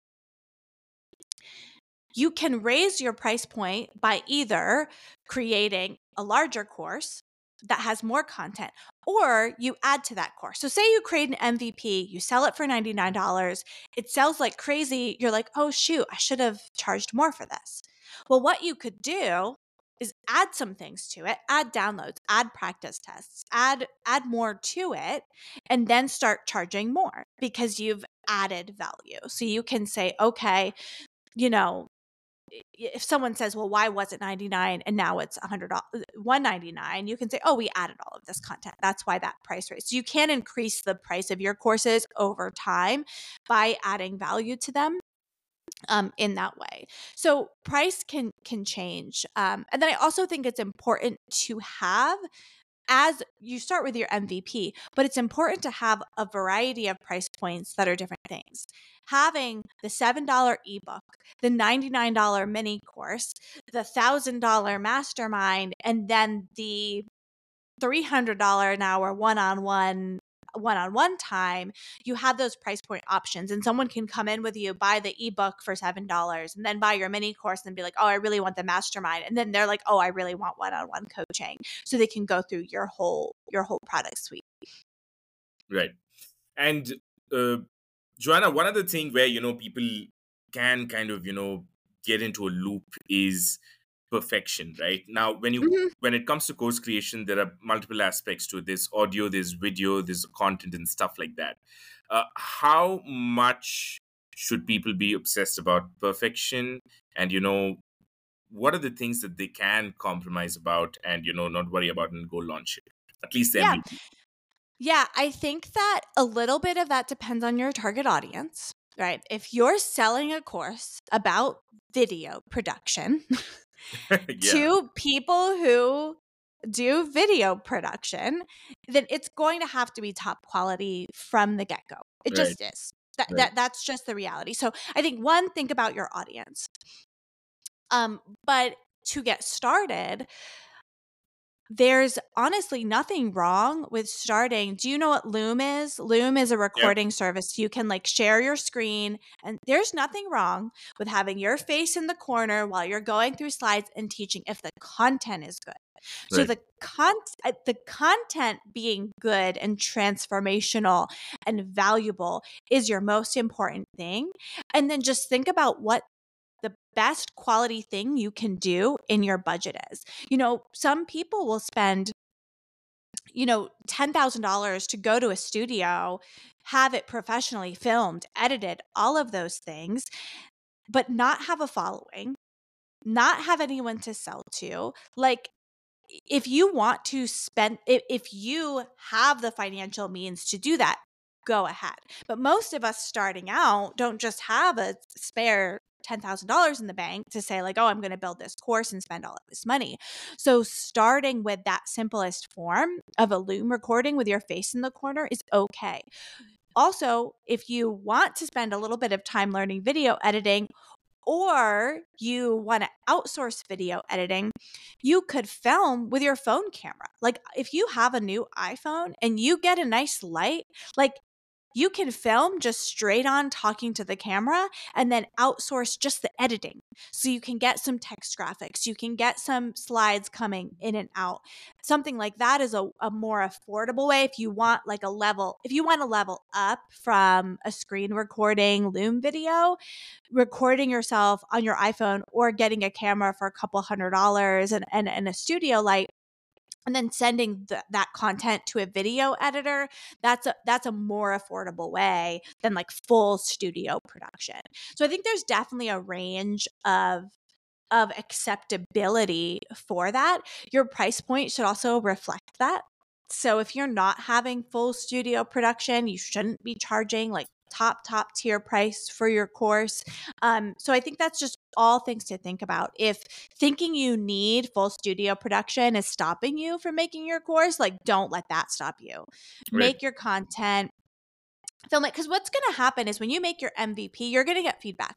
you can raise your price point by either creating a larger course that has more content or you add to that course. So say you create an MVP, you sell it for $99, it sells like crazy, you're like, "Oh shoot, I should have charged more for this." Well, what you could do is add some things to it, add downloads, add practice tests, add add more to it and then start charging more because you've added value. So you can say, "Okay, you know, if someone says, well, why was it 99 and now it's 100 199 you can say, oh, we added all of this content. That's why that price raised. So you can increase the price of your courses over time by adding value to them um, in that way. So price can can change. Um, and then I also think it's important to have as you start with your MVP, but it's important to have a variety of price points that are different things. Having the $7 ebook, the $99 mini course, the $1,000 mastermind, and then the $300 an hour one on one one on one time, you have those price point options. And someone can come in with you, buy the ebook for $7, and then buy your mini course and be like, oh, I really want the mastermind. And then they're like, oh, I really want one on one coaching. So they can go through your whole your whole product suite. Right. And uh, Joanna, one other thing where, you know, people can kind of, you know, get into a loop is perfection right? Now when you mm-hmm. when it comes to course creation there are multiple aspects to this audio there's video there's content and stuff like that. Uh, how much should people be obsessed about perfection? And you know what are the things that they can compromise about and you know not worry about and go launch it? At least yeah. yeah i think that a little bit of that depends on your target audience right? If you're selling a course about video production yeah. to people who do video production, then it's going to have to be top quality from the get go. It right. just is. That, right. that that's just the reality. So I think one, think about your audience. Um, but to get started, there's honestly nothing wrong with starting. Do you know what Loom is? Loom is a recording yep. service. You can like share your screen, and there's nothing wrong with having your face in the corner while you're going through slides and teaching if the content is good. Right. So the con uh, the content being good and transformational and valuable is your most important thing. And then just think about what best quality thing you can do in your budget is. You know, some people will spend you know, $10,000 to go to a studio, have it professionally filmed, edited, all of those things, but not have a following, not have anyone to sell to. Like, if you want to spend, if, if you have the financial means to do that, go ahead. But most of us starting out don't just have a spare $10,000 in the bank to say, like, oh, I'm going to build this course and spend all of this money. So, starting with that simplest form of a Loom recording with your face in the corner is okay. Also, if you want to spend a little bit of time learning video editing, or you want to outsource video editing, you could film with your phone camera. Like if you have a new iPhone and you get a nice light, like you can film just straight on talking to the camera and then outsource just the editing. So you can get some text graphics, you can get some slides coming in and out. Something like that is a, a more affordable way if you want like a level, if you want to level up from a screen recording Loom video, recording yourself on your iPhone or getting a camera for a couple hundred dollars and, and, and a studio light and then sending th- that content to a video editor that's a that's a more affordable way than like full studio production. So i think there's definitely a range of of acceptability for that. Your price point should also reflect that. So if you're not having full studio production you shouldn't be charging like top top tier price for your course um, so i think that's just all things to think about if thinking you need full studio production is stopping you from making your course like don't let that stop you right. make your content film it because what's going to happen is when you make your mvp you're going to get feedback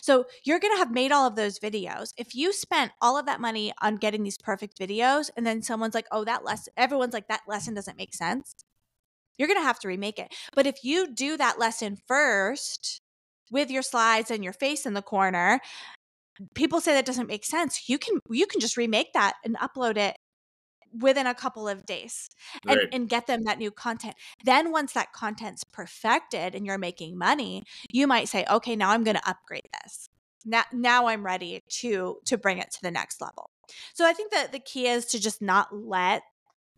so you're going to have made all of those videos. If you spent all of that money on getting these perfect videos and then someone's like, "Oh, that lesson everyone's like that lesson doesn't make sense." You're going to have to remake it. But if you do that lesson first with your slides and your face in the corner, people say that doesn't make sense. You can you can just remake that and upload it within a couple of days and, right. and get them that new content. Then once that content's perfected and you're making money, you might say, okay, now I'm going to upgrade this. Now, now I'm ready to to bring it to the next level. So I think that the key is to just not let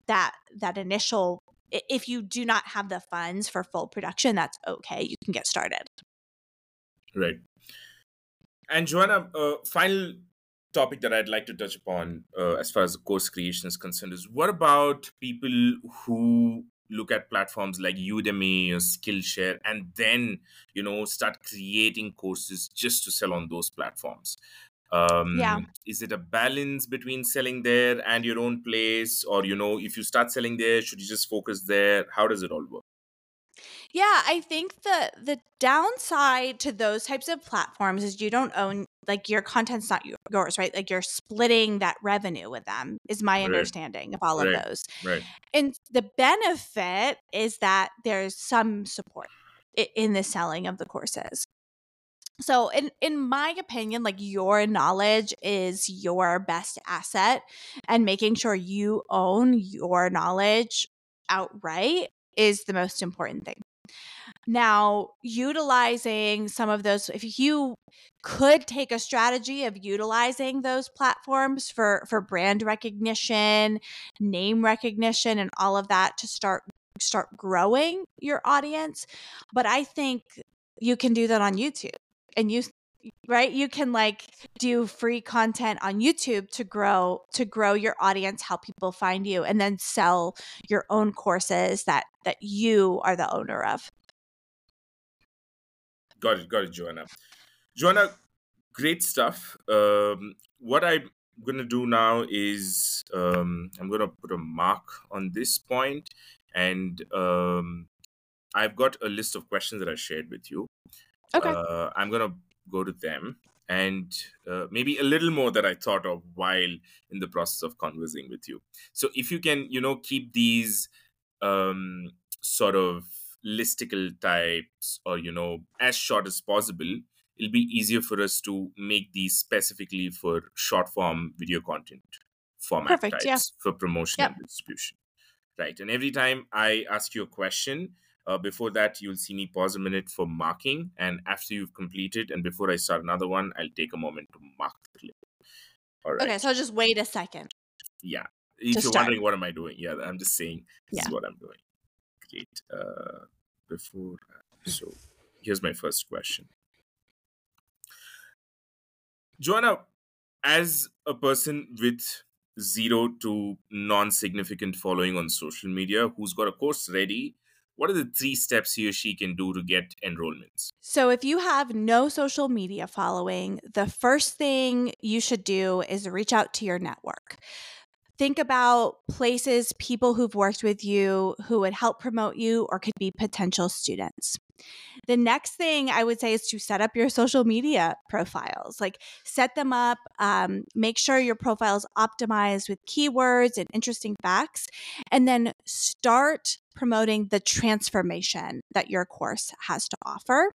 that that initial if you do not have the funds for full production, that's okay. You can get started. Right. And Joanna, uh, final topic that I'd like to touch upon uh, as far as the course creation is concerned is what about people who look at platforms like Udemy or Skillshare and then, you know, start creating courses just to sell on those platforms? Um, yeah is it a balance between selling there and your own place? Or you know if you start selling there should you just focus there? How does it all work? Yeah i think the the downside to those types of platforms is you don't own like your content's not yours right? Like you're splitting that revenue with them is my right. understanding of all right. of those. Right. And the benefit is that there's some support in the selling of the courses so in in my opinion like your knowledge is your best asset and making sure you own your knowledge outright is the most important thing. Now utilizing some of those if you could take a strategy of utilizing those platforms for for brand recognition name recognition and all of that to start start growing your audience but i think you can do that on youtube and you right? You can like do free content on youtube to grow to grow your audience help people find you and then sell your own courses that that you are the owner of. Got it got it joanna. Joanna great stuff. Um, what i'm gonna do now is um, i'm gonna put a mark on this point and um, i've got a list of questions that i shared with you Okay. Uh, I'm gonna go to them and uh, maybe a little more that I thought of while in the process of conversing with you. So if you can, you know, keep these um, sort of listicle types or you know as short as possible it'll be easier for us to make these specifically for short form video content format Perfect, types yeah. for promotion yep. and distribution right and every time i ask you a question uh, before that, you'll see me pause a minute for marking. And after you've completed, and before I start another one, I'll take a moment to mark the clip. All right. Okay, so just wait a second. Yeah. If you're start. wondering what am I doing, yeah, I'm just saying this yeah. is what I'm doing. Great. Uh, before, so here's my first question. Joanna, as a person with zero to non significant following on social media who's got a course ready what are the three steps he or she can do to get enrollments? So, if you have no social media following, the first thing you should do is reach out to your network. Think about places, people who've worked with you who would help promote you or could be potential students. The next thing I would say is to set up your social media profiles. Like set them up, um, make sure your profile is optimized with keywords and interesting facts, and then start promoting the transformation that your course has to offer.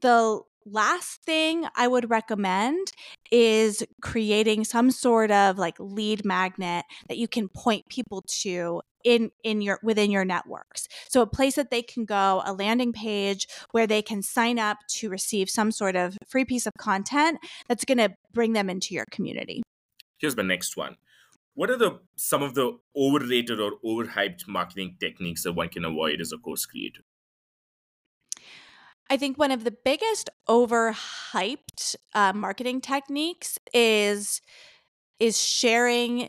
The last thing I would recommend is creating some sort of like lead magnet that you can point people to in in your within your networks. So a place that they can go, a landing page where they can sign up to receive some sort of free piece of content that's going to bring them into your community. Here's my next one. What are the some of the overrated or overhyped marketing techniques that one can avoid as a course creator? I think one of the biggest overhyped uh, marketing techniques is is sharing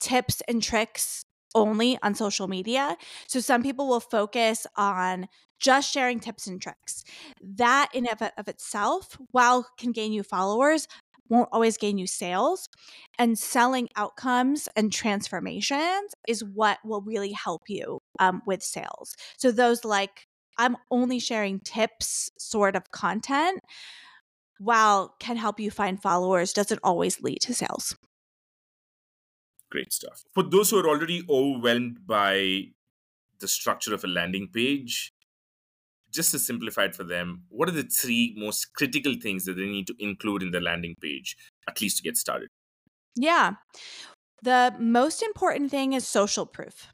tips and tricks only on social media. So some people will focus on just sharing tips and tricks. That in of, of itself, while can gain you followers, won't always gain you sales. And selling outcomes and transformations is what will really help you um, with sales. So those like I'm only sharing tips sort of content, while can help you find followers, doesn't always lead to sales. Great stuff. For those who are already overwhelmed by the structure of a landing page, just to simplify it for them, what are the three most critical things that they need to include in the landing page, at least to get started? Yeah. The most important thing is social proof.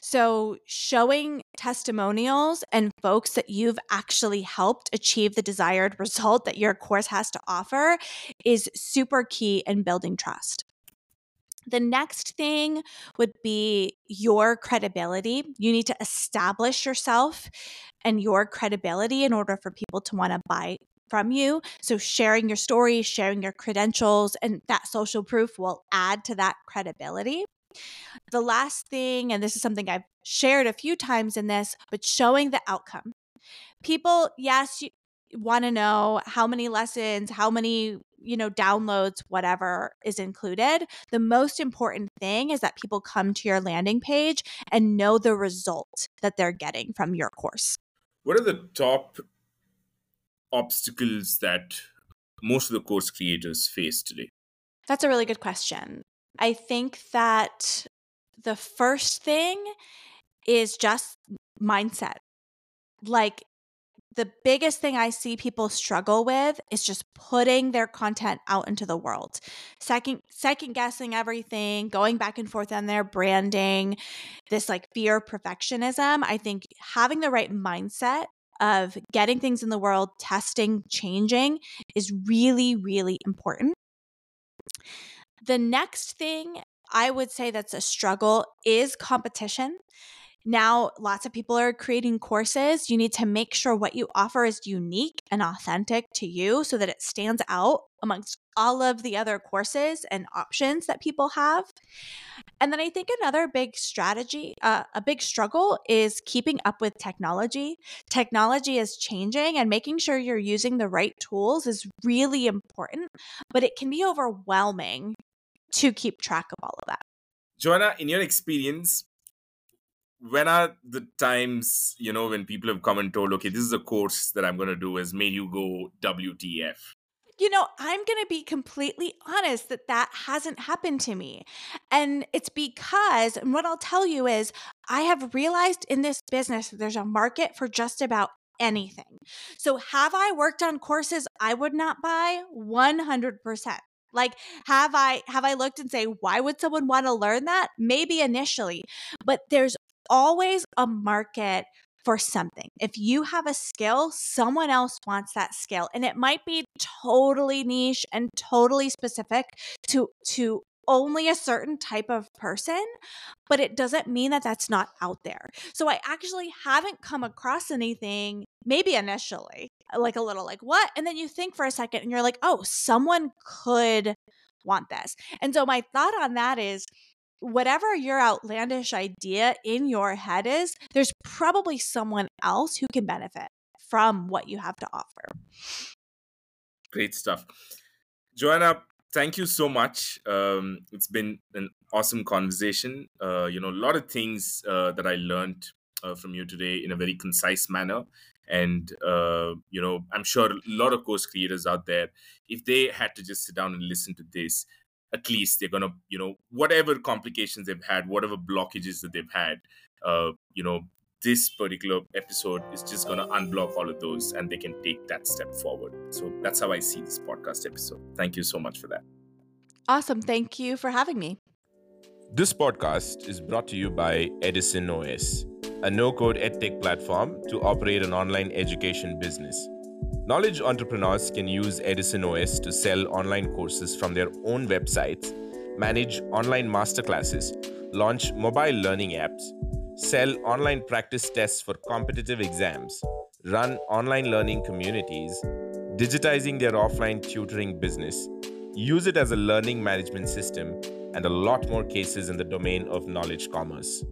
So, showing testimonials and folks that you've actually helped achieve the desired result that your course has to offer is super key in building trust. The next thing would be your credibility. You need to establish yourself and your credibility in order for people to want to buy from you. So, sharing your story, sharing your credentials, and that social proof will add to that credibility. The last thing, and this is something I've shared a few times in this, but showing the outcome. People, yes, you want to know how many lessons, how many, you know, downloads, whatever is included. The most important thing is that people come to your landing page and know the result that they're getting from your course. What are the top obstacles that most of the course creators face today? That's a really good question. I think that the first thing is just mindset. Like the biggest thing I see people struggle with is just putting their content out into the world. Second second guessing everything, going back and forth on their branding, this like fear of perfectionism. I think having the right mindset of getting things in the world, testing, changing is really really important. The next thing I would say that's a struggle is competition. Now, lots of people are creating courses. You need to make sure what you offer is unique and authentic to you so that it stands out amongst all of the other courses and options that people have. And then I think another big strategy, uh, a big struggle is keeping up with technology. Technology is changing, and making sure you're using the right tools is really important, but it can be overwhelming to keep track of all of that. Joanna, in your experience, when are the times, you know, when people have come and told, okay, this is a course that I'm going to do, has made you go WTF? You know, I'm going to be completely honest that that hasn't happened to me. And it's because, and what I'll tell you is, I have realized in this business there's a market for just about anything. So, have I worked on courses I would not buy? 100%. Like have I have I looked and say why would someone want to learn that? Maybe initially, but there's always a market for something. If you have a skill, someone else wants that skill and it might be totally niche and totally specific to to only a certain type of person, but it doesn't mean that that's not out there. So I actually haven't come across anything, maybe initially, uh, like a little like, what? And then you think for a second and you're like, oh, someone could want this. And so my thought on that is whatever your outlandish idea in your head is, there's probably someone else who can benefit from what you have to offer. Great stuff. Joanna, thank you so much. Um, it's been an awesome conversation. Uh, you know, a lot of things uh, that I learned uh, from you today in a very concise manner. And, uh, you know, I'm sure a lot of course creators out there, if they had to just sit down and listen to this, at least they're going to, you know, whatever complications they've had, whatever blockages that they've had, uh, you know, this particular episode is just going to unblock all of those and they can take that step forward. So that's how I see this podcast episode. Thank you so much for that. Awesome. Thank you for having me. This podcast is brought to you by Edison OS, a no code edtech platform to operate an online education business. Knowledge entrepreneurs can use Edison OS to sell online courses from their own websites, manage online masterclasses, launch mobile learning apps, sell online practice tests for competitive exams, run online learning communities, digitizing their offline tutoring business, use it as a learning management system, and a lot more cases in the domain of knowledge commerce.